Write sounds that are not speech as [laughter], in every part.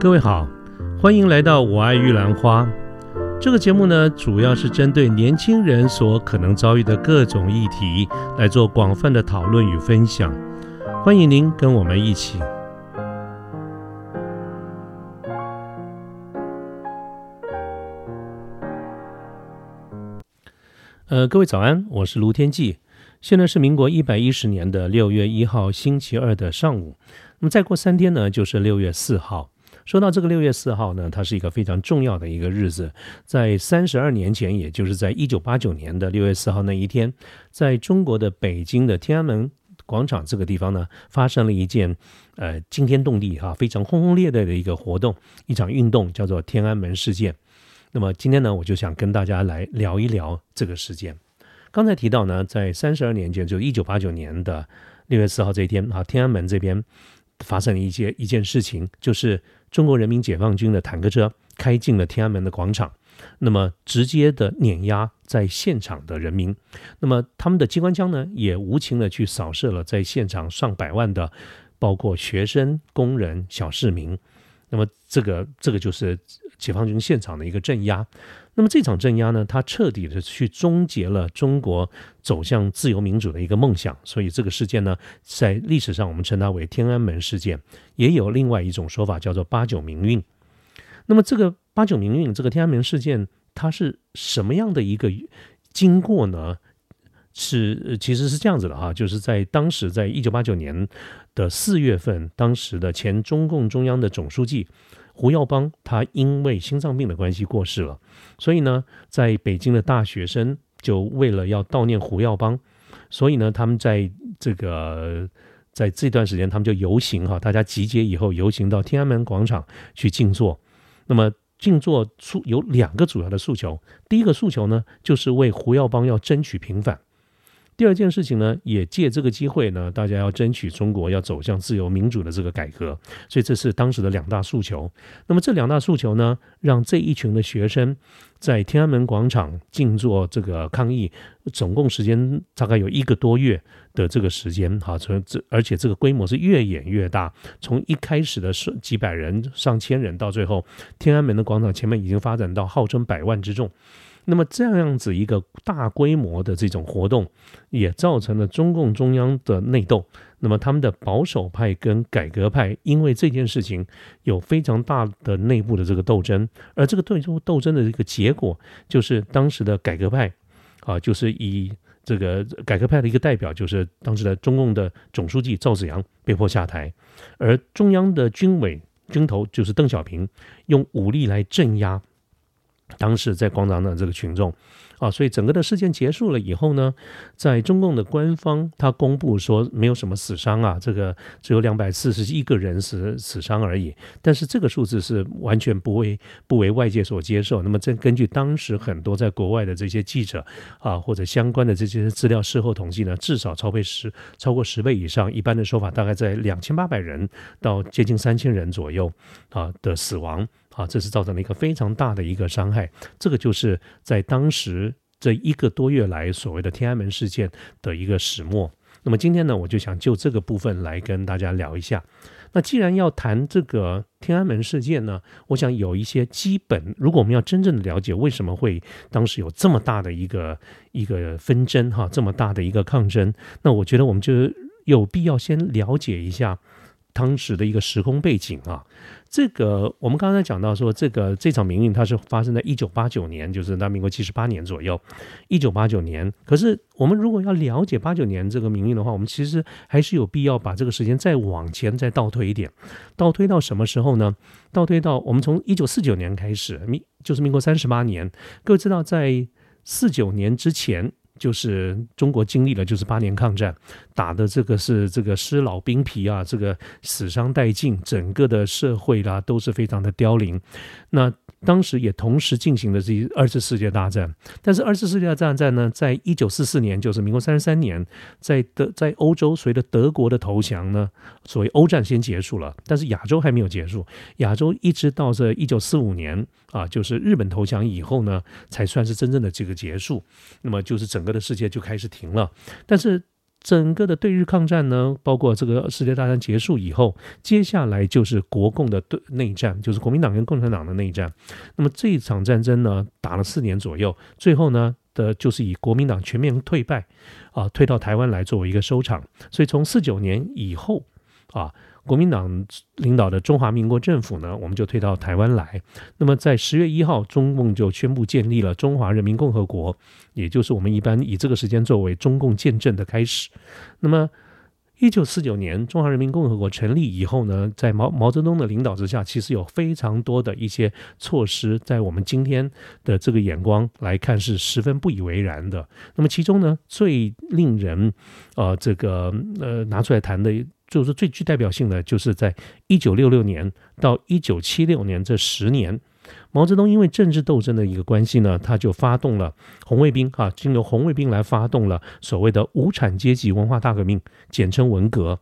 各位好，欢迎来到我爱玉兰花。这个节目呢，主要是针对年轻人所可能遭遇的各种议题来做广泛的讨论与分享。欢迎您跟我们一起。呃，各位早安，我是卢天记。现在是民国一百一十年的六月一号星期二的上午。那么再过三天呢，就是六月四号。说到这个六月四号呢，它是一个非常重要的一个日子。在三十二年前，也就是在一九八九年的六月四号那一天，在中国的北京的天安门广场这个地方呢，发生了一件呃惊天动地哈、非常轰轰烈烈的一个活动，一场运动，叫做天安门事件。那么今天呢，我就想跟大家来聊一聊这个事件。刚才提到呢，在三十二年前，就一九八九年的六月四号这一天啊，天安门这边发生了一些一件事情，就是中国人民解放军的坦克车开进了天安门的广场，那么直接的碾压在现场的人民，那么他们的机关枪呢，也无情的去扫射了在现场上百万的，包括学生、工人、小市民，那么这个这个就是解放军现场的一个镇压。那么这场镇压呢，它彻底的去终结了中国走向自由民主的一个梦想。所以这个事件呢，在历史上我们称它为天安门事件，也有另外一种说法叫做八九民运。那么这个八九民运，这个天安门事件，它是什么样的一个经过呢？是其实是这样子的哈，就是在当时在一九八九年的四月份，当时的前中共中央的总书记。胡耀邦他因为心脏病的关系过世了，所以呢，在北京的大学生就为了要悼念胡耀邦，所以呢，他们在这个在这段时间，他们就游行哈，大家集结以后游行到天安门广场去静坐。那么静坐诉有两个主要的诉求，第一个诉求呢，就是为胡耀邦要争取平反。第二件事情呢，也借这个机会呢，大家要争取中国要走向自由民主的这个改革，所以这是当时的两大诉求。那么这两大诉求呢，让这一群的学生在天安门广场静坐这个抗议，总共时间大概有一个多月的这个时间。哈，从这而且这个规模是越演越大，从一开始的是几百人、上千人，到最后天安门的广场前面已经发展到号称百万之众。那么这样子一个大规模的这种活动，也造成了中共中央的内斗。那么他们的保守派跟改革派，因为这件事情有非常大的内部的这个斗争，而这个斗争斗争的这个结果，就是当时的改革派啊，就是以这个改革派的一个代表，就是当时的中共的总书记赵紫阳被迫下台，而中央的军委军头就是邓小平，用武力来镇压。当时在广场的这个群众，啊，所以整个的事件结束了以后呢，在中共的官方他公布说没有什么死伤啊，这个只有两百四十一个人死死伤而已。但是这个数字是完全不为不为外界所接受。那么这根据当时很多在国外的这些记者啊或者相关的这些资料事后统计呢，至少超倍十超过十倍以上。一般的说法大概在两千八百人到接近三千人左右啊的死亡。啊，这是造成了一个非常大的一个伤害。这个就是在当时这一个多月来所谓的天安门事件的一个始末。那么今天呢，我就想就这个部分来跟大家聊一下。那既然要谈这个天安门事件呢，我想有一些基本，如果我们要真正的了解为什么会当时有这么大的一个一个纷争哈，这么大的一个抗争，那我觉得我们就有必要先了解一下。当时的一个时空背景啊，这个我们刚才讲到说，这个这场民运它是发生在一九八九年，就是在民国七十八年左右。一九八九年，可是我们如果要了解八九年这个民运的话，我们其实还是有必要把这个时间再往前再倒推一点，倒推到什么时候呢？倒推到我们从一九四九年开始，民就是民国三十八年。各位知道，在四九年之前。就是中国经历了就是八年抗战，打的这个是这个尸老兵疲啊，这个死伤殆尽，整个的社会啦都是非常的凋零。那当时也同时进行了这二次世界大战，但是二次世界大战呢，在一九四四年，就是民国三十三年，在德在欧洲随着德国的投降呢，所谓欧战先结束了，但是亚洲还没有结束，亚洲一直到这一九四五年啊，就是日本投降以后呢，才算是真正的这个结束。那么就是整个的世界就开始停了，但是整个的对日抗战呢，包括这个世界大战结束以后，接下来就是国共的对内战，就是国民党跟共产党的内战。那么这一场战争呢，打了四年左右，最后呢的就是以国民党全面退败，啊，退到台湾来作为一个收场。所以从四九年以后，啊。国民党领导的中华民国政府呢，我们就推到台湾来。那么在十月一号，中共就宣布建立了中华人民共和国，也就是我们一般以这个时间作为中共建政的开始。那么一九四九年中华人民共和国成立以后呢，在毛毛泽东的领导之下，其实有非常多的一些措施，在我们今天的这个眼光来看是十分不以为然的。那么其中呢，最令人呃这个呃拿出来谈的。就是最具代表性的，就是在一九六六年到一九七六年这十年，毛泽东因为政治斗争的一个关系呢，他就发动了红卫兵啊，经由红卫兵来发动了所谓的无产阶级文化大革命，简称文革。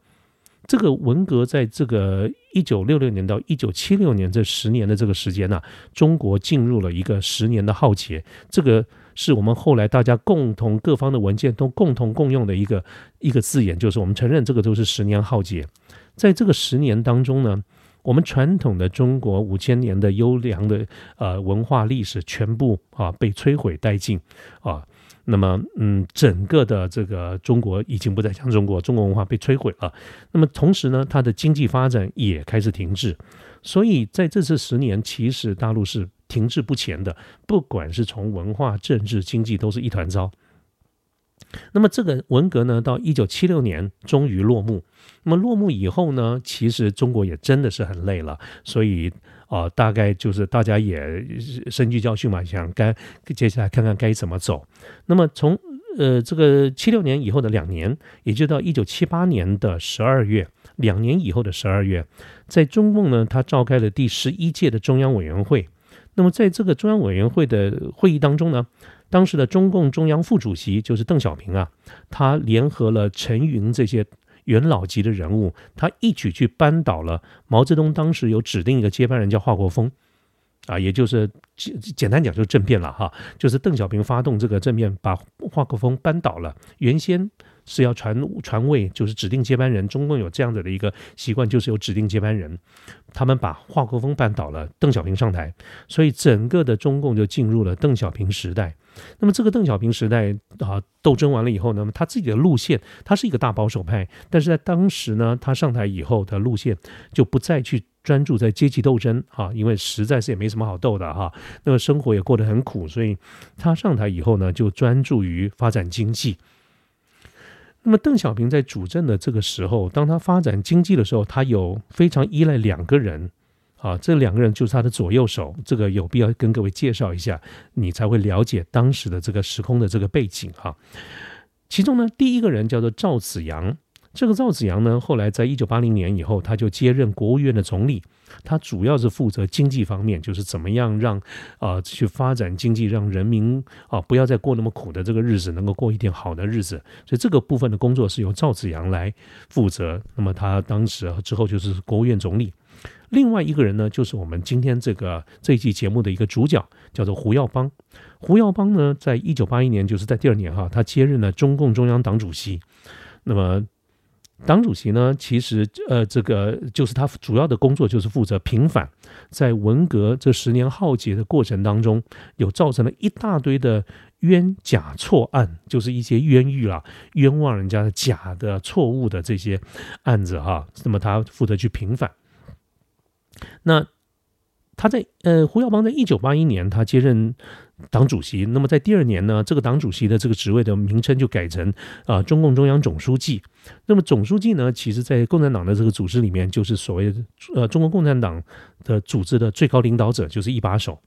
这个文革在这个一九六六年到一九七六年这十年的这个时间呢，中国进入了一个十年的浩劫。这个。是我们后来大家共同各方的文件都共同共用的一个一个字眼，就是我们承认这个都是十年浩劫。在这个十年当中呢，我们传统的中国五千年的优良的呃文化历史全部啊被摧毁殆尽啊。那么嗯，整个的这个中国已经不再像中国，中国文化被摧毁了。那么同时呢，它的经济发展也开始停滞。所以在这次十年，其实大陆是。停滞不前的，不管是从文化、政治、经济，都是一团糟。那么这个文革呢，到一九七六年终于落幕。那么落幕以后呢，其实中国也真的是很累了，所以啊，大概就是大家也深具教训嘛，想该接下来看看该怎么走。那么从呃这个七六年以后的两年，也就到一九七八年的十二月，两年以后的十二月，在中共呢，他召开了第十一届的中央委员会。那么在这个中央委员会的会议当中呢，当时的中共中央副主席就是邓小平啊，他联合了陈云这些元老级的人物，他一举去扳倒了毛泽东当时有指定一个接班人叫华国锋，啊，也就是简简单讲就是政变了哈，就是邓小平发动这个政变，把华国锋扳倒了，原先。是要传传位，就是指定接班人。中共有这样子的一个习惯，就是有指定接班人。他们把华国锋扳倒了，邓小平上台，所以整个的中共就进入了邓小平时代。那么这个邓小平时代啊，斗争完了以后呢，他自己的路线，他是一个大保守派，但是在当时呢，他上台以后的路线就不再去专注在阶级斗争啊，因为实在是也没什么好斗的哈。那么生活也过得很苦，所以他上台以后呢，就专注于发展经济。那么邓小平在主政的这个时候，当他发展经济的时候，他有非常依赖两个人，啊，这两个人就是他的左右手。这个有必要跟各位介绍一下，你才会了解当时的这个时空的这个背景哈。其中呢，第一个人叫做赵子阳。这个赵子阳呢，后来在一九八零年以后，他就接任国务院的总理，他主要是负责经济方面，就是怎么样让啊去发展经济，让人民啊不要再过那么苦的这个日子，能够过一点好的日子。所以这个部分的工作是由赵紫阳来负责。那么他当时之后就是国务院总理。另外一个人呢，就是我们今天这个这一期节目的一个主角，叫做胡耀邦。胡耀邦呢，在一九八一年，就是在第二年哈，他接任了中共中央党主席。那么党主席呢，其实呃，这个就是他主要的工作就是负责平反，在文革这十年浩劫的过程当中，有造成了一大堆的冤假错案，就是一些冤狱啊，冤枉人家的假的错误的这些案子哈。那么他负责去平反。那他在呃，胡耀邦在一九八一年他接任。党主席，那么在第二年呢，这个党主席的这个职位的名称就改成啊，中共中央总书记。那么总书记呢，其实在共产党的这个组织里面，就是所谓呃中国共产党的组织的最高领导者，就是一把手。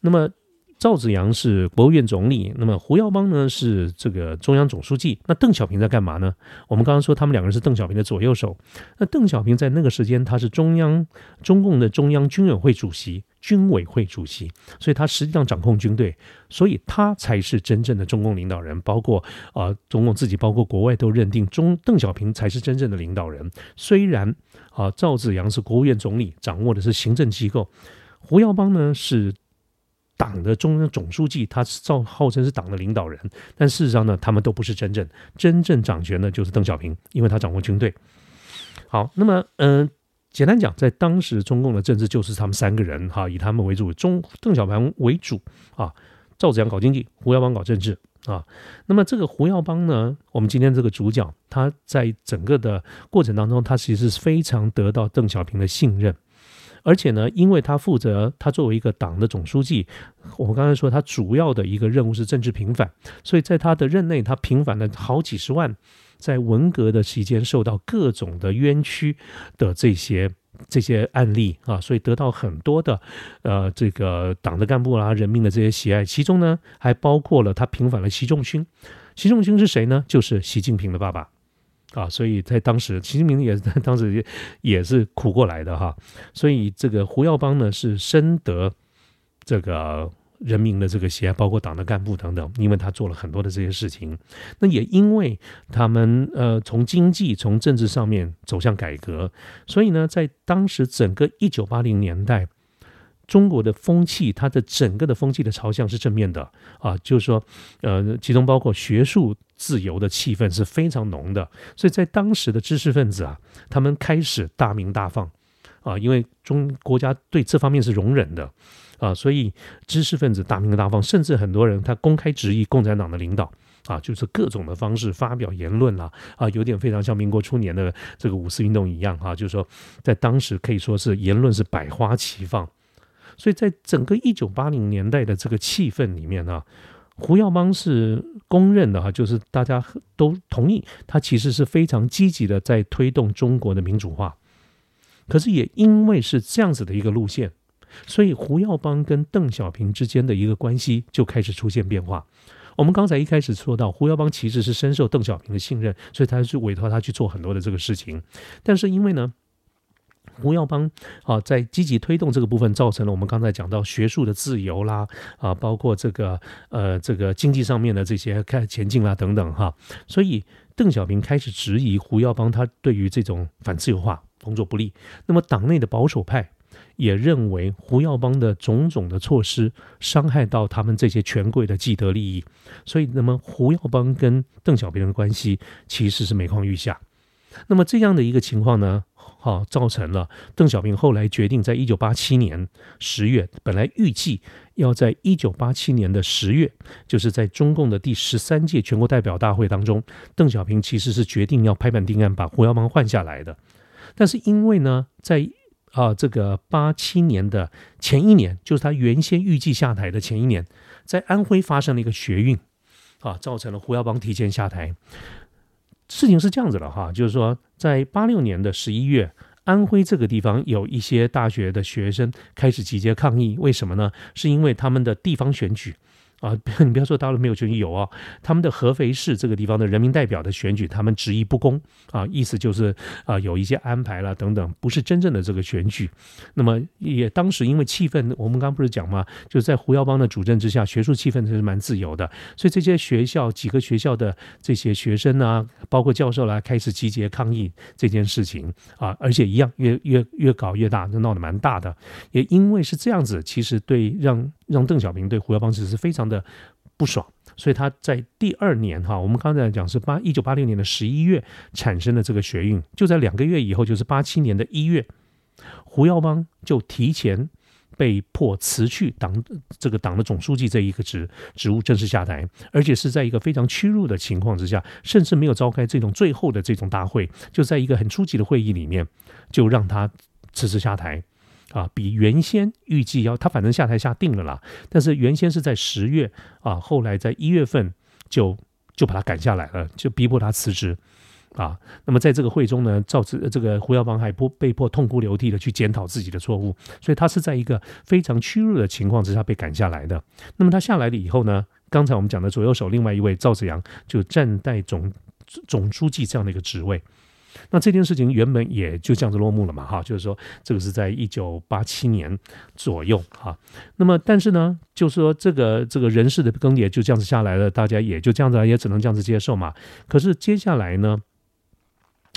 那么。赵子阳是国务院总理，那么胡耀邦呢是这个中央总书记。那邓小平在干嘛呢？我们刚刚说他们两个人是邓小平的左右手。那邓小平在那个时间他是中央中共的中央军委会主席，军委会主席，所以他实际上掌控军队，所以他才是真正的中共领导人。包括啊，中共自己，包括国外都认定中邓小平才是真正的领导人。虽然啊，赵子阳是国务院总理，掌握的是行政机构，胡耀邦呢是。党的中央总书记，他造号称是党的领导人，但事实上呢，他们都不是真正真正掌权的，就是邓小平，因为他掌握军队。好，那么嗯，简单讲，在当时中共的政治就是他们三个人哈，以他们为主，中邓小平为主啊，赵子阳搞经济，胡耀邦搞政治啊。那么这个胡耀邦呢，我们今天这个主角，他在整个的过程当中，他其实是非常得到邓小平的信任。而且呢，因为他负责，他作为一个党的总书记，我们刚才说他主要的一个任务是政治平反，所以在他的任内，他平反了好几十万在文革的期间受到各种的冤屈的这些这些案例啊，所以得到很多的呃这个党的干部啦、人民的这些喜爱。其中呢，还包括了他平反了习仲勋。习仲勋是谁呢？就是习近平的爸爸。啊，所以在当时，习近平也在 [laughs] 当时也是苦过来的哈。所以这个胡耀邦呢，是深得这个人民的这个喜爱，包括党的干部等等，因为他做了很多的这些事情。那也因为他们呃从经济、从政治上面走向改革，所以呢，在当时整个一九八零年代。中国的风气，它的整个的风气的朝向是正面的啊，就是说，呃，其中包括学术自由的气氛是非常浓的，所以在当时的知识分子啊，他们开始大鸣大放啊，因为中国家对这方面是容忍的啊，所以知识分子大鸣大放，甚至很多人他公开质疑共产党的领导啊，就是各种的方式发表言论啦啊，有点非常像民国初年的这个五四运动一样哈，就是说在当时可以说是言论是百花齐放。所以在整个一九八零年代的这个气氛里面呢，胡耀邦是公认的哈，就是大家都同意他其实是非常积极的在推动中国的民主化。可是也因为是这样子的一个路线，所以胡耀邦跟邓小平之间的一个关系就开始出现变化。我们刚才一开始说到，胡耀邦其实是深受邓小平的信任，所以他是委托他去做很多的这个事情。但是因为呢。胡耀邦啊，在积极推动这个部分，造成了我们刚才讲到学术的自由啦，啊，包括这个呃这个经济上面的这些开前进啦等等哈。所以邓小平开始质疑胡耀邦，他对于这种反自由化工作不利。那么党内的保守派也认为胡耀邦的种种的措施伤害到他们这些权贵的既得利益。所以，那么胡耀邦跟邓小平的关系其实是每况愈下。那么这样的一个情况呢？好，造成了邓小平后来决定，在一九八七年十月，本来预计要在一九八七年的十月，就是在中共的第十三届全国代表大会当中，邓小平其实是决定要拍板定案，把胡耀邦换下来的。但是因为呢，在啊这个八七年的前一年，就是他原先预计下台的前一年，在安徽发生了一个学运，啊，造成了胡耀邦提前下台。事情是这样子的哈，就是说，在八六年的十一月，安徽这个地方有一些大学的学生开始集结抗议，为什么呢？是因为他们的地方选举。啊，[laughs] 你不要说大陆没有选举，有啊，他们的合肥市这个地方的人民代表的选举，他们执意不公啊，意思就是啊，有一些安排了等等，不是真正的这个选举。那么也当时因为气氛，我们刚刚不是讲吗？就是在胡耀邦的主政之下，学术气氛是蛮自由的，所以这些学校几个学校的这些学生啊，包括教授啦，开始集结抗议这件事情啊，而且一样越越越搞越大，就闹得蛮大的。也因为是这样子，其实对让。让邓小平对胡耀邦其实是非常的不爽，所以他在第二年哈，我们刚才讲是八一九八六年的十一月产生的这个学运，就在两个月以后，就是八七年的一月，胡耀邦就提前被迫辞去党这个党的总书记这一个职职务，正式下台，而且是在一个非常屈辱的情况之下，甚至没有召开这种最后的这种大会，就在一个很初级的会议里面，就让他辞职下台。啊，比原先预计要他反正下台下定了啦，但是原先是在十月啊，后来在一月份就就把他赶下来了，就逼迫他辞职啊。那么在这个会中呢，赵志这个胡耀邦还不被迫痛哭流涕的去检讨自己的错误，所以他是在一个非常屈辱的情况之下被赶下来的。那么他下来了以后呢，刚才我们讲的左右手另外一位赵子阳就暂代总总书记这样的一个职位。那这件事情原本也就这样子落幕了嘛，哈，就是说这个是在一九八七年左右，哈。那么但是呢，就是说这个这个人事的更迭就这样子下来了，大家也就这样子，也只能这样子接受嘛。可是接下来呢，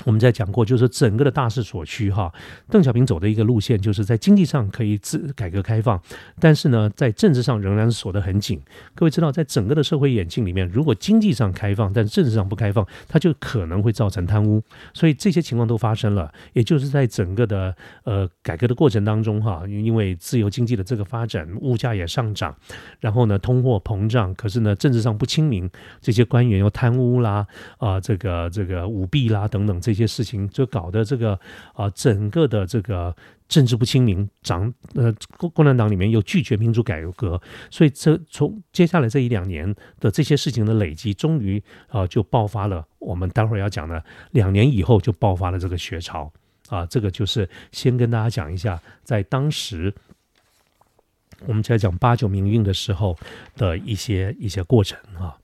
我们在讲过，就是整个的大势所趋哈。邓小平走的一个路线，就是在经济上可以自改革开放，但是呢，在政治上仍然锁得很紧。各位知道，在整个的社会演进里面，如果经济上开放，但政治上不开放，它就可能会造成贪污。所以这些情况都发生了。也就是在整个的呃改革的过程当中哈，因为自由经济的这个发展，物价也上涨，然后呢，通货膨胀，可是呢，政治上不清明，这些官员又贪污啦啊，这个这个舞弊啦等等。这些事情就搞得这个啊，整个的这个政治不清明，党呃共共产党里面又拒绝民主改革，所以这从接下来这一两年的这些事情的累积，终于啊就爆发了。我们待会儿要讲的，两年以后就爆发了这个学潮啊，这个就是先跟大家讲一下，在当时我们在讲八九民运的时候的一些一些过程啊。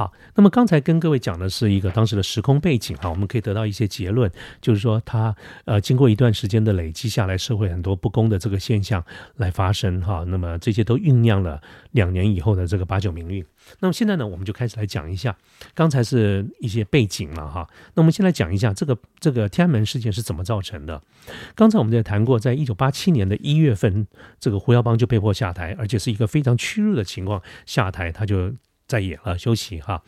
好，那么刚才跟各位讲的是一个当时的时空背景哈，我们可以得到一些结论，就是说它呃经过一段时间的累积下来，社会很多不公的这个现象来发生哈，那么这些都酝酿了两年以后的这个八九民运。那么现在呢，我们就开始来讲一下，刚才是一些背景了哈，那我们先来讲一下这个这个天安门事件是怎么造成的。刚才我们在谈过，在一九八七年的一月份，这个胡耀邦就被迫下台，而且是一个非常屈辱的情况下台，他就。在野了，休息哈。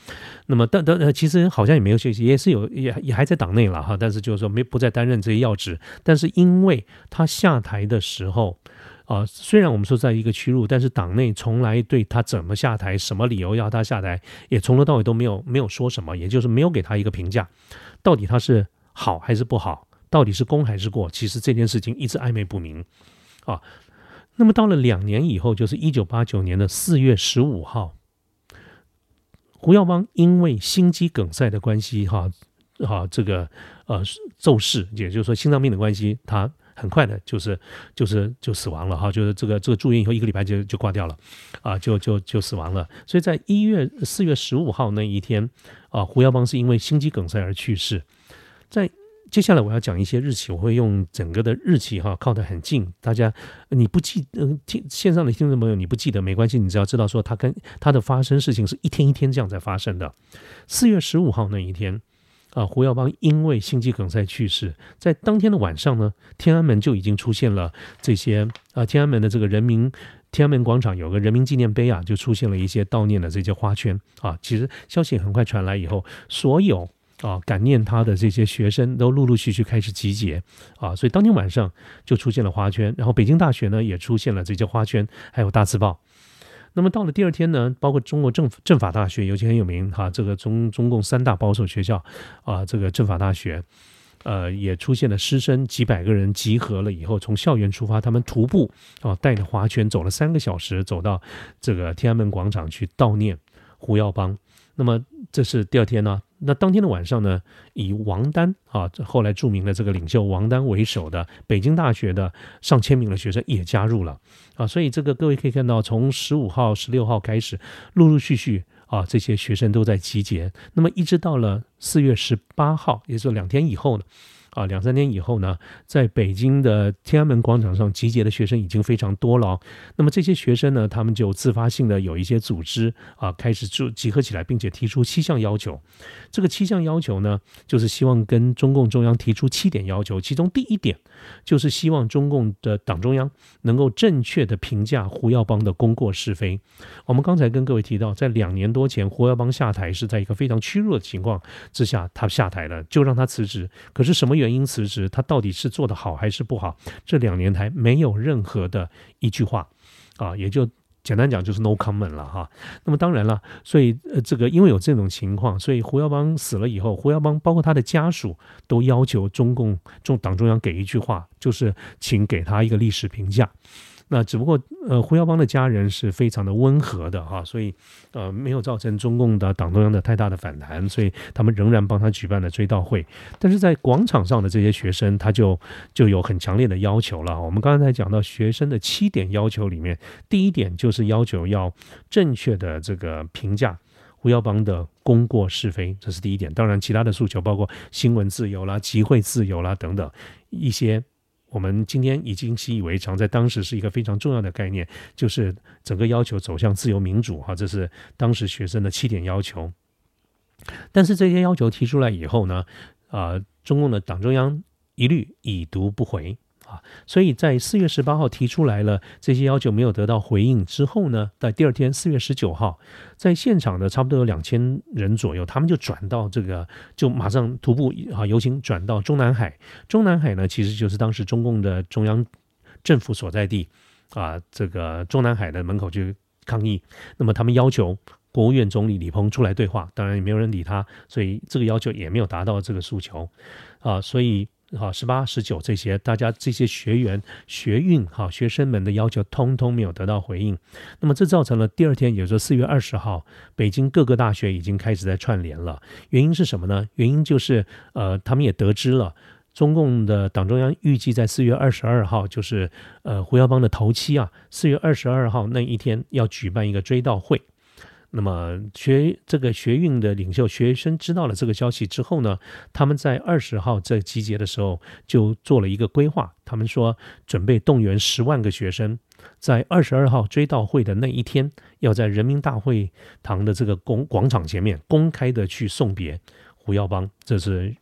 那么，但但其实好像也没有休息，也是有，也也还在党内了哈。但是就是说，没不再担任这些要职。但是因为他下台的时候，啊，虽然我们说在一个屈辱，但是党内从来对他怎么下台、什么理由要他下台，也从头到尾都没有没有说什么，也就是没有给他一个评价，到底他是好还是不好，到底是功还是过，其实这件事情一直暧昧不明啊。那么到了两年以后，就是一九八九年的四月十五号。胡耀邦因为心肌梗塞的关系，哈，哈，这个呃骤逝，也就是说心脏病的关系，他很快的，就是就是就死亡了，哈，就是这个这个住院以后一个礼拜就就挂掉了，啊，就就就死亡了。所以在一月四月十五号那一天，啊，胡耀邦是因为心肌梗塞而去世，在。接下来我要讲一些日期，我会用整个的日期哈靠得很近，大家你不记嗯听线上的听众朋友你不记得没关系，你只要知道说它跟它的发生事情是一天一天这样在发生的。四月十五号那一天啊，胡耀邦因为心肌梗塞去世，在当天的晚上呢，天安门就已经出现了这些啊，天安门的这个人民天安门广场有个人民纪念碑啊，就出现了一些悼念的这些花圈啊。其实消息很快传来以后，所有。啊，感念他的这些学生都陆陆续续开始集结啊，所以当天晚上就出现了花圈，然后北京大学呢也出现了这些花圈，还有大字报。那么到了第二天呢，包括中国政政法大学尤其很有名哈，这个中中共三大保守学校啊，这个政法大学，呃，也出现了师生几百个人集合了以后，从校园出发，他们徒步啊，带着花圈走了三个小时，走到这个天安门广场去悼念胡耀邦。那么这是第二天呢。那当天的晚上呢，以王丹啊，后来著名的这个领袖王丹为首的北京大学的上千名的学生也加入了啊，所以这个各位可以看到，从十五号、十六号开始，陆陆续续啊，这些学生都在集结。那么一直到了四月十八号，也就是两天以后呢。啊，两三年以后呢，在北京的天安门广场上集结的学生已经非常多了。那么这些学生呢，他们就自发性的有一些组织啊，开始就集合起来，并且提出七项要求。这个七项要求呢，就是希望跟中共中央提出七点要求。其中第一点就是希望中共的党中央能够正确的评价胡耀邦的功过是非。我们刚才跟各位提到，在两年多前，胡耀邦下台是在一个非常屈弱的情况之下，他下台了，就让他辞职。可是什么？原因辞职，他到底是做的好还是不好？这两年台没有任何的一句话啊，也就简单讲就是 no comment 了哈。那么当然了，所以呃，这个因为有这种情况，所以胡耀邦死了以后，胡耀邦包括他的家属都要求中共中党中央给一句话，就是请给他一个历史评价。那只不过，呃，胡耀邦的家人是非常的温和的哈，所以，呃，没有造成中共的党中央的太大的反弹，所以他们仍然帮他举办了追悼会。但是在广场上的这些学生，他就就有很强烈的要求了。我们刚才讲到学生的七点要求里面，第一点就是要求要正确的这个评价胡耀邦的功过是非，这是第一点。当然，其他的诉求包括新闻自由啦、集会自由啦等等一些。我们今天已经习以为常，在当时是一个非常重要的概念，就是整个要求走向自由民主哈，这是当时学生的七点要求。但是这些要求提出来以后呢，啊，中共的党中央一律已读不回。所以在四月十八号提出来了这些要求没有得到回应之后呢，在第二天四月十九号，在现场的差不多有两千人左右，他们就转到这个，就马上徒步啊游行转到中南海。中南海呢，其实就是当时中共的中央政府所在地啊，这个中南海的门口去抗议。那么他们要求国务院总理李鹏出来对话，当然也没有人理他，所以这个要求也没有达到这个诉求啊，所以。好，十八、十九这些，大家这些学员、学运、哈学生们的要求，通通没有得到回应。那么，这造成了第二天，也就是四月二十号，北京各个大学已经开始在串联了。原因是什么呢？原因就是，呃，他们也得知了中共的党中央预计在四月二十二号，就是呃胡耀邦的头七啊，四月二十二号那一天要举办一个追悼会。那么学这个学运的领袖学生知道了这个消息之后呢，他们在二十号在集结的时候就做了一个规划，他们说准备动员十万个学生，在二十二号追悼会的那一天，要在人民大会堂的这个公广场前面公开的去送别。胡耀邦，这是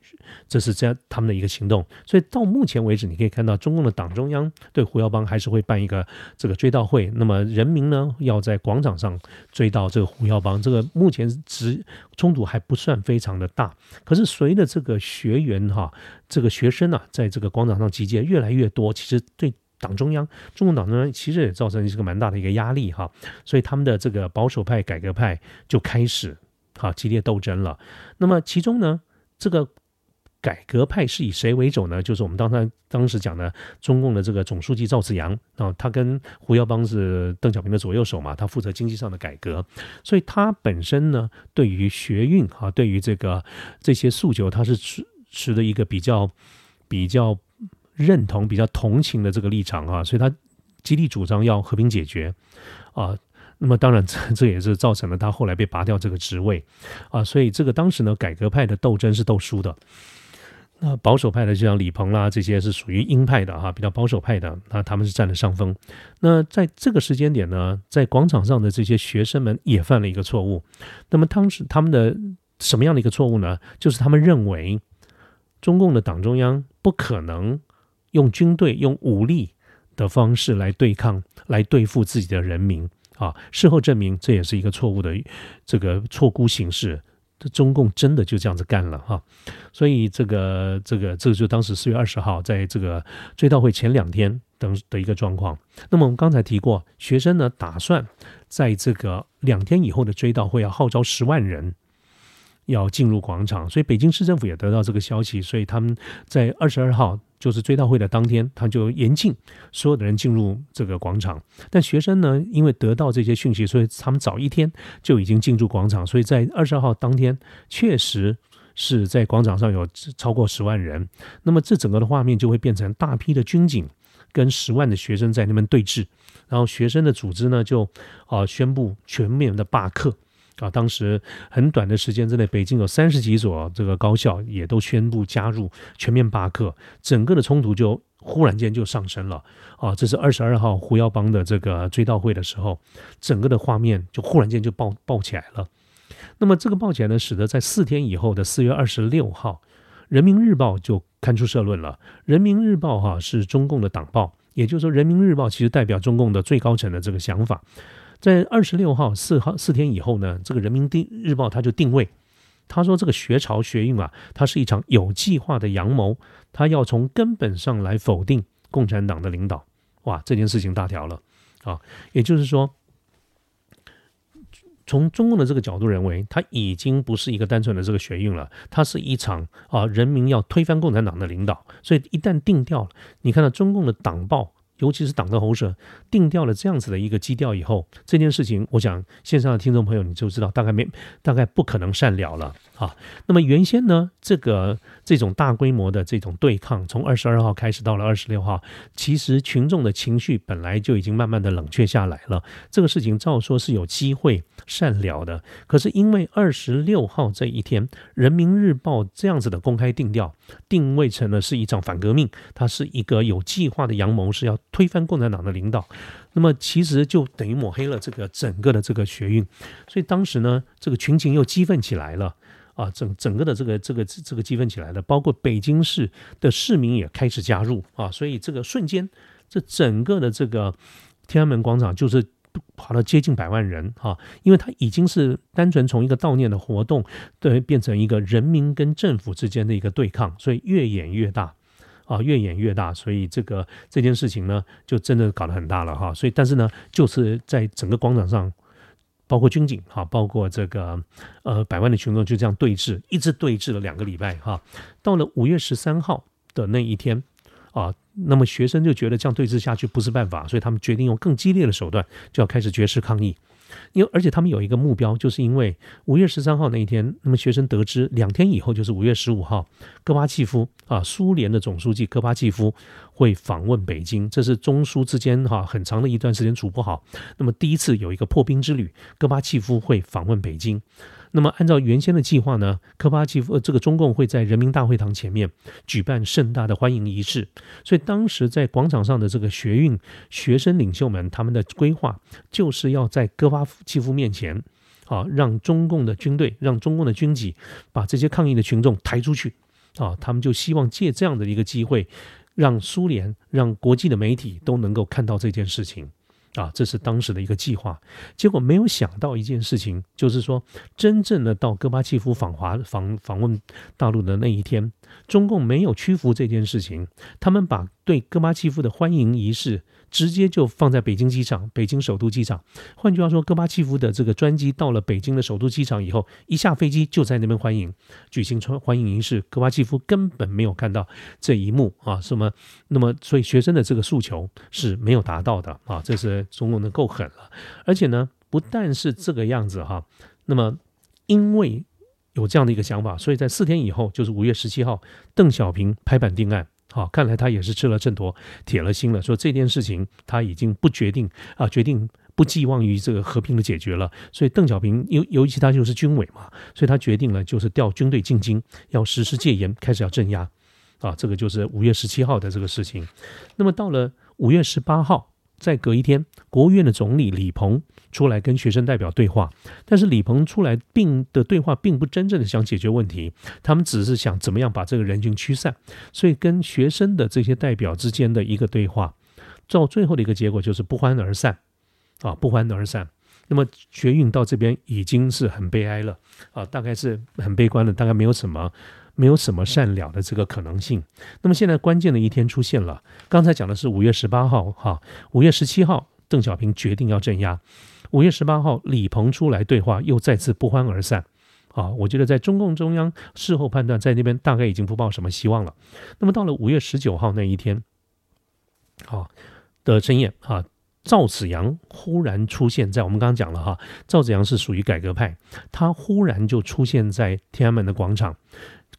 这是这样他们的一个行动，所以到目前为止，你可以看到中共的党中央对胡耀邦还是会办一个这个追悼会。那么人民呢，要在广场上追悼这个胡耀邦。这个目前直冲突还不算非常的大，可是随着这个学员哈，这个学生啊，在这个广场上集结越来越多，其实对党中央、中共党中央其实也造成一个蛮大的一个压力哈。所以他们的这个保守派、改革派就开始。好，激烈斗争了。那么其中呢，这个改革派是以谁为主呢？就是我们当当当时讲的中共的这个总书记赵紫阳啊，他跟胡耀邦是邓小平的左右手嘛，他负责经济上的改革，所以他本身呢，对于学运啊，对于这个这些诉求，他是持持的一个比较比较认同、比较同情的这个立场啊，所以他极力主张要和平解决啊。那么当然，这这也是造成了他后来被拔掉这个职位，啊，所以这个当时呢，改革派的斗争是斗输的。那保守派的，就像李鹏啦，这些是属于鹰派的哈，比较保守派的，那他们是占了上风。那在这个时间点呢，在广场上的这些学生们也犯了一个错误。那么当时他们的什么样的一个错误呢？就是他们认为中共的党中央不可能用军队、用武力的方式来对抗、来对付自己的人民。啊，事后证明这也是一个错误的这个错估形式，这中共真的就这样子干了哈，所以这个这个这个就当时四月二十号在这个追悼会前两天等的一个状况。那么我们刚才提过，学生呢打算在这个两天以后的追悼会要号召十万人。要进入广场，所以北京市政府也得到这个消息，所以他们在二十二号就是追悼会的当天，他就严禁所有的人进入这个广场。但学生呢，因为得到这些讯息，所以他们早一天就已经进驻广场，所以在二十二号当天，确实是在广场上有超过十万人。那么这整个的画面就会变成大批的军警跟十万的学生在那边对峙，然后学生的组织呢就啊宣布全面的罢课。啊，当时很短的时间之内，北京有三十几所这个高校也都宣布加入全面罢课，整个的冲突就忽然间就上升了。啊，这是二十二号胡耀邦的这个追悼会的时候，整个的画面就忽然间就爆爆起来了。那么这个爆起来呢，使得在四天以后的四月二十六号，《人民日报》就刊出社论了。《人民日报》哈是中共的党报，也就是说，《人民日报》其实代表中共的最高层的这个想法。在二十六号四号四天以后呢，这个人民定日报他就定位，他说这个学潮学运啊，它是一场有计划的阳谋，他要从根本上来否定共产党的领导。哇，这件事情大条了啊！也就是说，从中共的这个角度认为，它已经不是一个单纯的这个学运了，它是一场啊人民要推翻共产党的领导。所以一旦定调了，你看到中共的党报。尤其是党的喉舌定掉了这样子的一个基调以后，这件事情，我想线上的听众朋友你就知道，大概没大概不可能善了了啊。那么原先呢，这个这种大规模的这种对抗，从二十二号开始到了二十六号，其实群众的情绪本来就已经慢慢的冷却下来了。这个事情照说是有机会善了的，可是因为二十六号这一天，《人民日报》这样子的公开定调，定位成了是一场反革命，它是一个有计划的阳谋，是要。推翻共产党的领导，那么其实就等于抹黑了这个整个的这个学运，所以当时呢，这个群情又激愤起来了啊，整整个的这个这个这个激愤起来了，包括北京市的市民也开始加入啊，所以这个瞬间，这整个的这个天安门广场就是跑了接近百万人啊，因为它已经是单纯从一个悼念的活动，对，变成一个人民跟政府之间的一个对抗，所以越演越大。啊，越演越大，所以这个这件事情呢，就真的搞得很大了哈，所以但是呢，就是在整个广场上。包括军警哈，包括这个呃百万的群众就这样对峙，一直对峙了两个礼拜哈。到了五月十三号的那一天啊，那么学生就觉得这样对峙下去不是办法，所以他们决定用更激烈的手段，就要开始绝食抗议。因为而且他们有一个目标，就是因为五月十三号那一天，那么学生得知两天以后就是五月十五号，戈巴契夫啊，苏联的总书记戈巴契夫会访问北京，这是中苏之间哈很长的一段时间处不好，那么第一次有一个破冰之旅，戈巴契夫会访问北京。那么，按照原先的计划呢，科巴契夫这个中共会在人民大会堂前面举办盛大的欢迎仪式。所以当时在广场上的这个学运学生领袖们，他们的规划就是要在戈巴契夫面前，啊，让中共的军队、让中共的军纪把这些抗议的群众抬出去。啊，他们就希望借这样的一个机会，让苏联、让国际的媒体都能够看到这件事情。啊，这是当时的一个计划，结果没有想到一件事情，就是说，真正的到戈巴契夫访华访访问大陆的那一天，中共没有屈服这件事情，他们把对戈巴契夫的欢迎仪式。直接就放在北京机场，北京首都机场。换句话说，戈巴契夫的这个专机到了北京的首都机场以后，一下飞机就在那边欢迎，举行欢欢迎仪式。戈巴契夫根本没有看到这一幕啊，什么？那么，所以学生的这个诉求是没有达到的啊，这是中共的够狠了。而且呢，不但是这个样子哈，那么因为有这样的一个想法，所以在四天以后，就是五月十七号，邓小平拍板定案。好，看来他也是吃了秤砣，铁了心了，说这件事情他已经不决定啊，决定不寄望于这个和平的解决了。所以邓小平尤尤其他就是军委嘛，所以他决定了就是调军队进京，要实施戒严，开始要镇压。啊，这个就是五月十七号的这个事情。那么到了五月十八号。再隔一天，国务院的总理李鹏出来跟学生代表对话，但是李鹏出来并的对话并不真正的想解决问题，他们只是想怎么样把这个人群驱散，所以跟学生的这些代表之间的一个对话，到最后的一个结果就是不欢而散，啊，不欢而散。那么学运到这边已经是很悲哀了，啊，大概是很悲观的，大概没有什么。没有什么善了的这个可能性。那么现在关键的一天出现了。刚才讲的是五月十八号，哈，五月十七号，邓小平决定要镇压。五月十八号，李鹏出来对话，又再次不欢而散。啊，我觉得在中共中央事后判断，在那边大概已经不抱什么希望了。那么到了五月十九号那一天，啊，的深夜，哈，赵子阳忽然出现在我们刚刚讲了哈，赵子阳是属于改革派，他忽然就出现在天安门的广场。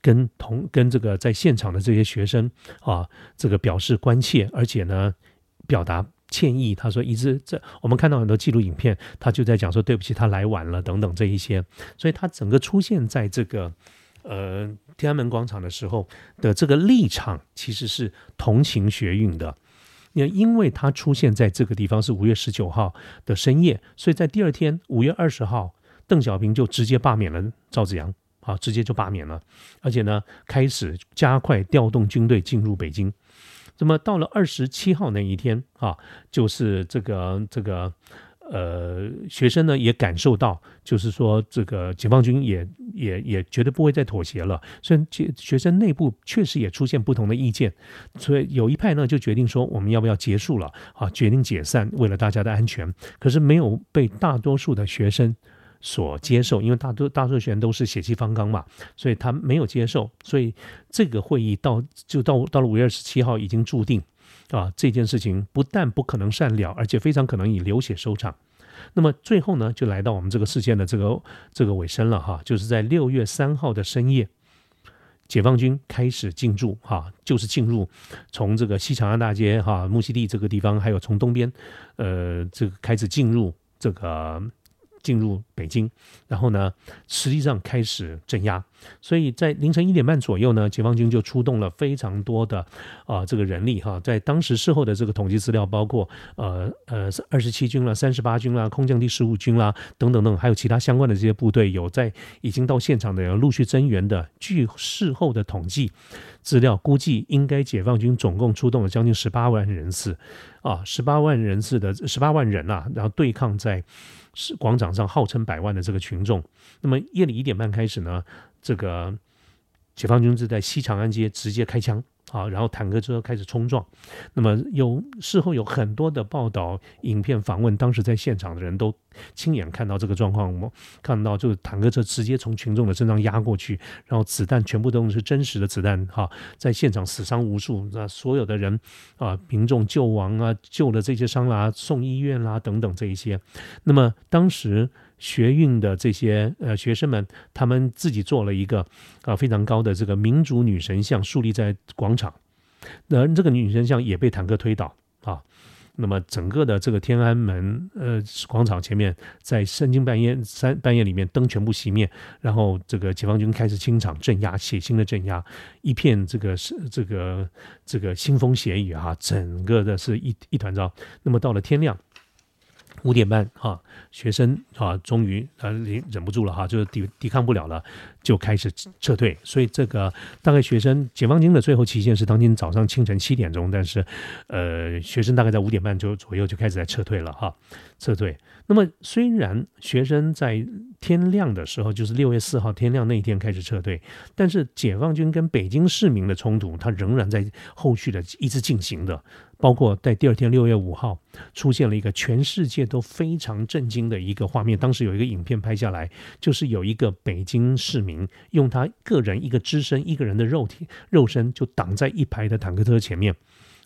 跟同跟这个在现场的这些学生啊，这个表示关切，而且呢，表达歉意。他说，一直这我们看到很多记录影片，他就在讲说对不起，他来晚了等等这一些。所以他整个出现在这个呃天安门广场的时候的这个立场，其实是同情学运的。那因为他出现在这个地方是五月十九号的深夜，所以在第二天五月二十号，邓小平就直接罢免了赵子阳。啊，直接就罢免了，而且呢，开始加快调动军队进入北京。那么到了二十七号那一天啊，就是这个这个呃，学生呢也感受到，就是说这个解放军也也也绝对不会再妥协了。虽然学学生内部确实也出现不同的意见，所以有一派呢就决定说，我们要不要结束了啊？决定解散，为了大家的安全。可是没有被大多数的学生。所接受，因为大多大多数学员都是血气方刚嘛，所以他没有接受，所以这个会议到就到到了五月二十七号已经注定啊，这件事情不但不可能善了，而且非常可能以流血收场。那么最后呢，就来到我们这个事件的这个这个尾声了哈，就是在六月三号的深夜，解放军开始进驻哈，就是进入从这个西长安大街哈木樨地这个地方，还有从东边呃这个开始进入这个。进入北京，然后呢，实际上开始镇压。所以在凌晨一点半左右呢，解放军就出动了非常多的啊这个人力哈，在当时事后的这个统计资料，包括呃呃二十七军啦、三十八军啦、空降第十五军啦等等等，还有其他相关的这些部队，有在已经到现场的人陆续增援的。据事后的统计资料，估计应该解放军总共出动了将近十八万人次啊，十八万人次的十八万人啊，然后对抗在是广场上号称百万的这个群众。那么夜里一点半开始呢？这个解放军是在西长安街直接开枪啊，然后坦克车开始冲撞。那么有事后有很多的报道、影片访问，当时在现场的人都亲眼看到这个状况，我们看到就是坦克车直接从群众的身上压过去，然后子弹全部都是真实的子弹哈，在现场死伤无数，那所有的人啊，民众救亡啊，救了这些伤啦，送医院啦等等这一些。那么当时。学运的这些呃学生们，他们自己做了一个啊非常高的这个民主女神像，树立在广场。那这个女神像也被坦克推倒啊。那么整个的这个天安门呃广场前面，在深更半夜三半夜里面灯全部熄灭，然后这个解放军开始清场镇压，血腥的镇压，一片这个是这个这个腥风血雨啊，整个的是一一团糟。那么到了天亮。五点半，哈，学生啊，终于啊忍忍不住了哈，就是抵抵抗不了了，就开始撤退。所以这个大概学生解放军的最后期限是当天早上清晨七点钟，但是呃，学生大概在五点半就左右就开始在撤退了哈，撤退。那么虽然学生在天亮的时候，就是六月四号天亮那一天开始撤退，但是解放军跟北京市民的冲突，它仍然在后续的一直进行的。包括在第二天六月五号，出现了一个全世界都非常震惊的一个画面。当时有一个影片拍下来，就是有一个北京市民用他个人一个只身一个人的肉体肉身，就挡在一排的坦克车前面，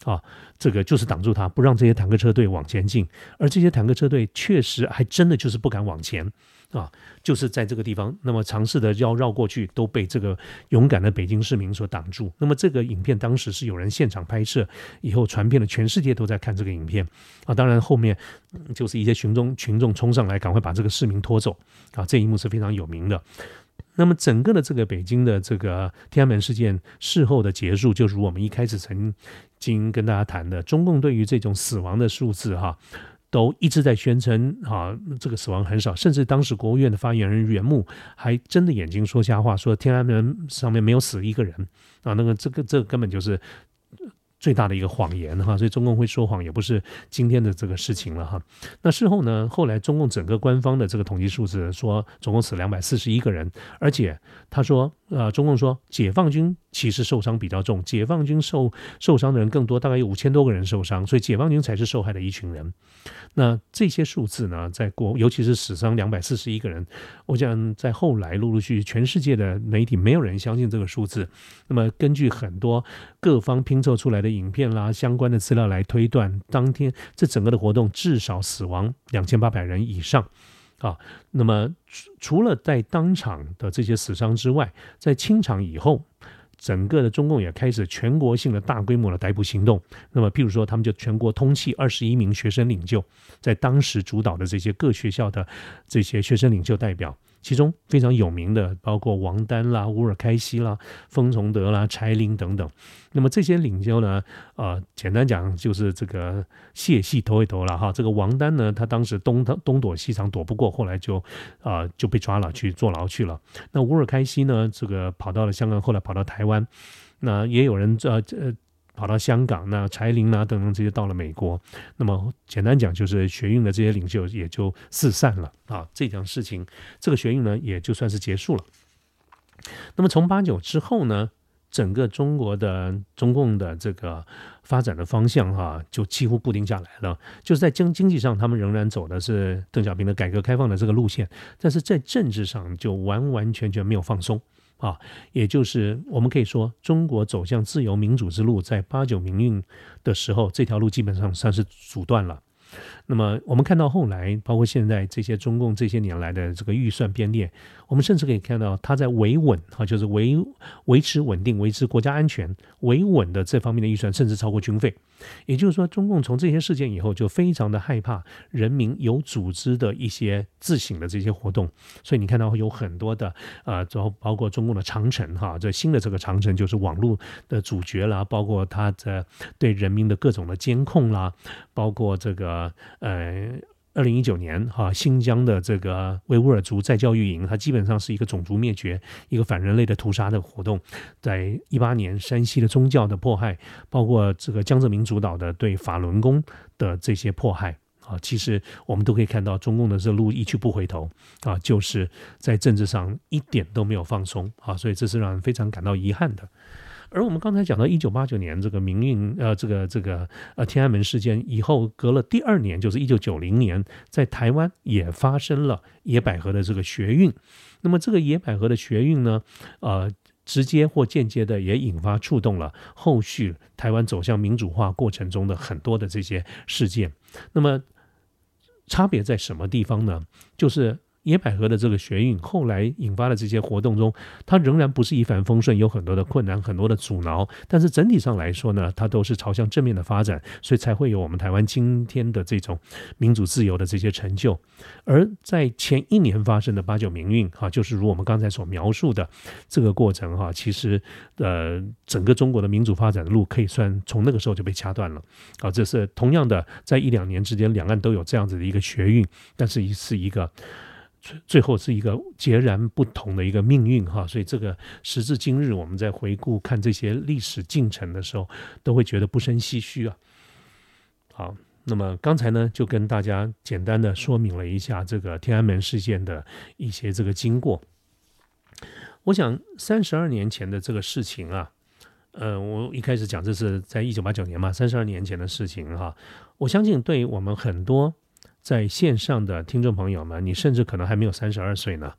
啊，这个就是挡住他，不让这些坦克车队往前进。而这些坦克车队确实还真的就是不敢往前。啊，就是在这个地方，那么尝试的要绕过去，都被这个勇敢的北京市民所挡住。那么这个影片当时是有人现场拍摄，以后传遍了全世界都在看这个影片。啊，当然后面就是一些群众群众冲上来，赶快把这个市民拖走。啊，这一幕是非常有名的。那么整个的这个北京的这个天安门事件事后的结束，就如我们一开始曾经跟大家谈的，中共对于这种死亡的数字，哈。都一直在宣称啊，这个死亡很少，甚至当时国务院的发言人袁木还睁着眼睛说瞎话，说天安门上面没有死一个人啊，那个这个这个根本就是。最大的一个谎言哈，所以中共会说谎也不是今天的这个事情了哈。那事后呢，后来中共整个官方的这个统计数字说，总共死两百四十一个人，而且他说，呃，中共说解放军其实受伤比较重，解放军受受伤的人更多，大概有五千多个人受伤，所以解放军才是受害的一群人。那这些数字呢，在国尤其是死伤两百四十一个人，我想在后来陆陆续续，全世界的媒体没有人相信这个数字。那么根据很多各方拼凑出来的。影片啦，相关的资料来推断，当天这整个的活动至少死亡两千八百人以上啊。那么除了在当场的这些死伤之外，在清场以后，整个的中共也开始全国性的大规模的逮捕行动。那么，譬如说，他们就全国通缉二十一名学生领袖，在当时主导的这些各学校的这些学生领袖代表。其中非常有名的包括王丹啦、乌尔开西啦、封崇德啦、柴林等等。那么这些领袖呢，呃，简单讲就是这个谢系头一头了哈。这个王丹呢，他当时东东躲西藏躲不过，后来就啊就被抓了去坐牢去了。那乌尔开西呢，这个跑到了香港，后来跑到台湾。那也有人呃呃。跑到香港，那柴玲啊等等这些到了美国，那么简单讲就是学运的这些领袖也就四散了啊，这件事情，这个学运呢也就算是结束了。那么从八九之后呢，整个中国的中共的这个发展的方向哈，就几乎固定下来了。就是在经经济上，他们仍然走的是邓小平的改革开放的这个路线，但是在政治上就完完全全没有放松。啊，也就是我们可以说，中国走向自由民主之路，在八九民运的时候，这条路基本上算是阻断了。那么，我们看到后来，包括现在这些中共这些年来的这个预算编列，我们甚至可以看到，它在维稳啊，就是维维持稳定、维持国家安全、维稳的这方面的预算，甚至超过军费也就是说，中共从这些事件以后就非常的害怕人民有组织的一些自省的这些活动，所以你看到有很多的呃，包包括中共的长城哈，这新的这个长城就是网络的主角啦，包括它的对人民的各种的监控啦，包括这个呃。二零一九年，哈，新疆的这个维吾尔族再教育营，它基本上是一个种族灭绝、一个反人类的屠杀的活动。在一八年，山西的宗教的迫害，包括这个江泽民主导的对法轮功的这些迫害，啊，其实我们都可以看到，中共的这路一去不回头，啊，就是在政治上一点都没有放松，啊，所以这是让人非常感到遗憾的。而我们刚才讲到一九八九年这个民运，呃，这个这个呃天安门事件以后，隔了第二年，就是一九九零年，在台湾也发生了野百合的这个学运。那么这个野百合的学运呢，呃，直接或间接的也引发触动了后续台湾走向民主化过程中的很多的这些事件。那么差别在什么地方呢？就是。野百合的这个学运后来引发的这些活动中，它仍然不是一帆风顺，有很多的困难，很多的阻挠。但是整体上来说呢，它都是朝向正面的发展，所以才会有我们台湾今天的这种民主自由的这些成就。而在前一年发生的八九民运，哈，就是如我们刚才所描述的这个过程，哈，其实呃，整个中国的民主发展的路可以算从那个时候就被掐断了。好，这是同样的，在一两年之间，两岸都有这样子的一个学运，但是是一个。最后是一个截然不同的一个命运哈，所以这个时至今日，我们在回顾看这些历史进程的时候，都会觉得不胜唏嘘啊。好，那么刚才呢，就跟大家简单的说明了一下这个天安门事件的一些这个经过。我想三十二年前的这个事情啊，呃，我一开始讲这是在一九八九年嘛，三十二年前的事情哈，我相信对于我们很多。在线上的听众朋友们，你甚至可能还没有三十二岁呢。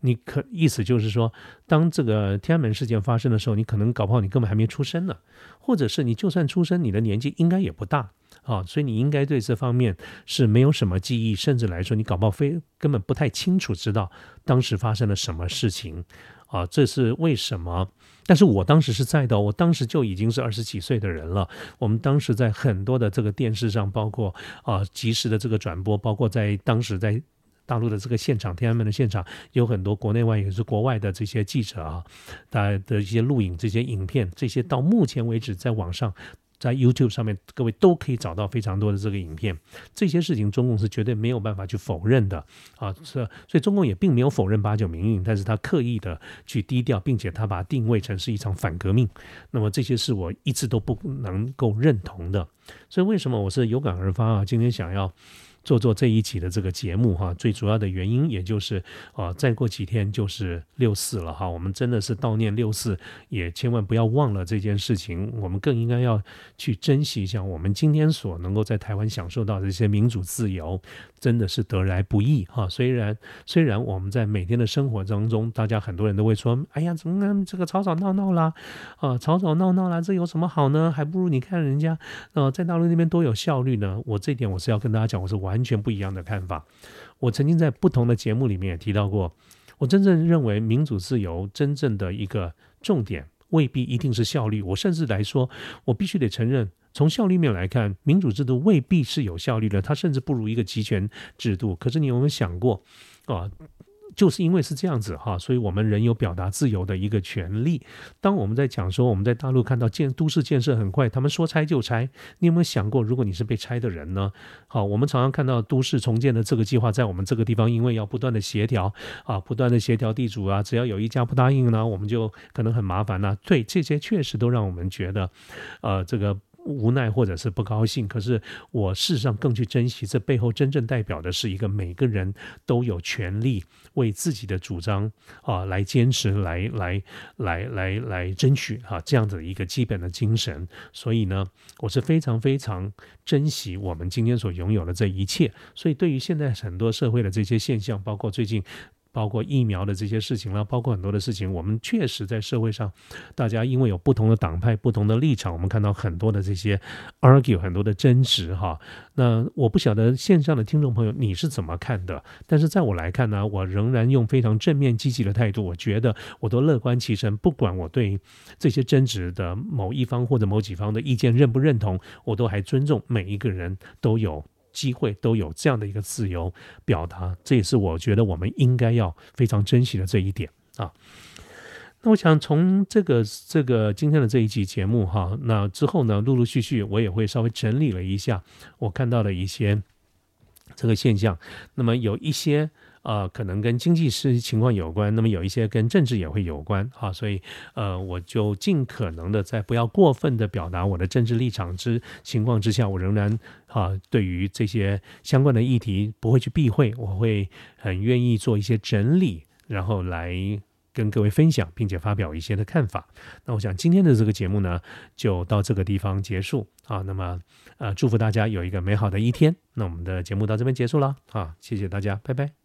你可意思就是说，当这个天安门事件发生的时候，你可能搞不好你根本还没出生呢，或者是你就算出生，你的年纪应该也不大啊，所以你应该对这方面是没有什么记忆，甚至来说你搞不好非根本不太清楚知道当时发生了什么事情啊，这是为什么？但是我当时是在的，我当时就已经是二十几岁的人了。我们当时在很多的这个电视上，包括啊及时的这个转播，包括在当时在大陆的这个现场，天安门的现场，有很多国内外也是国外的这些记者啊，家的一些录影、这些影片，这些到目前为止在网上。在 YouTube 上面，各位都可以找到非常多的这个影片。这些事情，中共是绝对没有办法去否认的啊！是，所以中共也并没有否认八九民运，但是他刻意的去低调，并且他把它定位成是一场反革命。那么这些是我一直都不能够认同的。所以为什么我是有感而发啊？今天想要。做做这一期的这个节目哈，最主要的原因也就是啊，再过几天就是六四了哈，我们真的是悼念六四，也千万不要忘了这件事情。我们更应该要去珍惜一下我们今天所能够在台湾享受到的这些民主自由，真的是得来不易哈。虽然虽然我们在每天的生活当中，大家很多人都会说，哎呀，怎么这个吵吵闹闹啦，啊，吵吵闹闹啦，这有什么好呢？还不如你看人家呃，在大陆那边多有效率呢。我这点我是要跟大家讲，我是完。完全不一样的看法。我曾经在不同的节目里面也提到过，我真正认为民主自由真正的一个重点未必一定是效率。我甚至来说，我必须得承认，从效率面来看，民主制度未必是有效率的，它甚至不如一个集权制度。可是你有没有想过啊？就是因为是这样子哈，所以我们人有表达自由的一个权利。当我们在讲说我们在大陆看到建都市建设很快，他们说拆就拆，你有没有想过，如果你是被拆的人呢？好，我们常常看到都市重建的这个计划在我们这个地方，因为要不断的协调啊，不断的协调地主啊，只要有一家不答应呢，我们就可能很麻烦了。对，这些确实都让我们觉得，呃，这个。无奈或者是不高兴，可是我事实上更去珍惜，这背后真正代表的是一个每个人都有权利为自己的主张啊来坚持，来来来来来争取啊这样子一个基本的精神。所以呢，我是非常非常珍惜我们今天所拥有的这一切。所以对于现在很多社会的这些现象，包括最近。包括疫苗的这些事情啦，包括很多的事情，我们确实在社会上，大家因为有不同的党派、不同的立场，我们看到很多的这些 argue，很多的争执哈。那我不晓得线上的听众朋友你是怎么看的？但是在我来看呢，我仍然用非常正面积极的态度，我觉得我都乐观其成，不管我对这些争执的某一方或者某几方的意见认不认同，我都还尊重每一个人都有。机会都有这样的一个自由表达，这也是我觉得我们应该要非常珍惜的这一点啊。那我想从这个这个今天的这一集节目哈，那之后呢，陆陆续续我也会稍微整理了一下我看到的一些这个现象，那么有一些。呃，可能跟经济是情况有关，那么有一些跟政治也会有关啊，所以呃，我就尽可能的在不要过分的表达我的政治立场之情况之下，我仍然啊，对于这些相关的议题不会去避讳，我会很愿意做一些整理，然后来跟各位分享，并且发表一些的看法。那我想今天的这个节目呢，就到这个地方结束啊。那么呃，祝福大家有一个美好的一天。那我们的节目到这边结束了啊，谢谢大家，拜拜。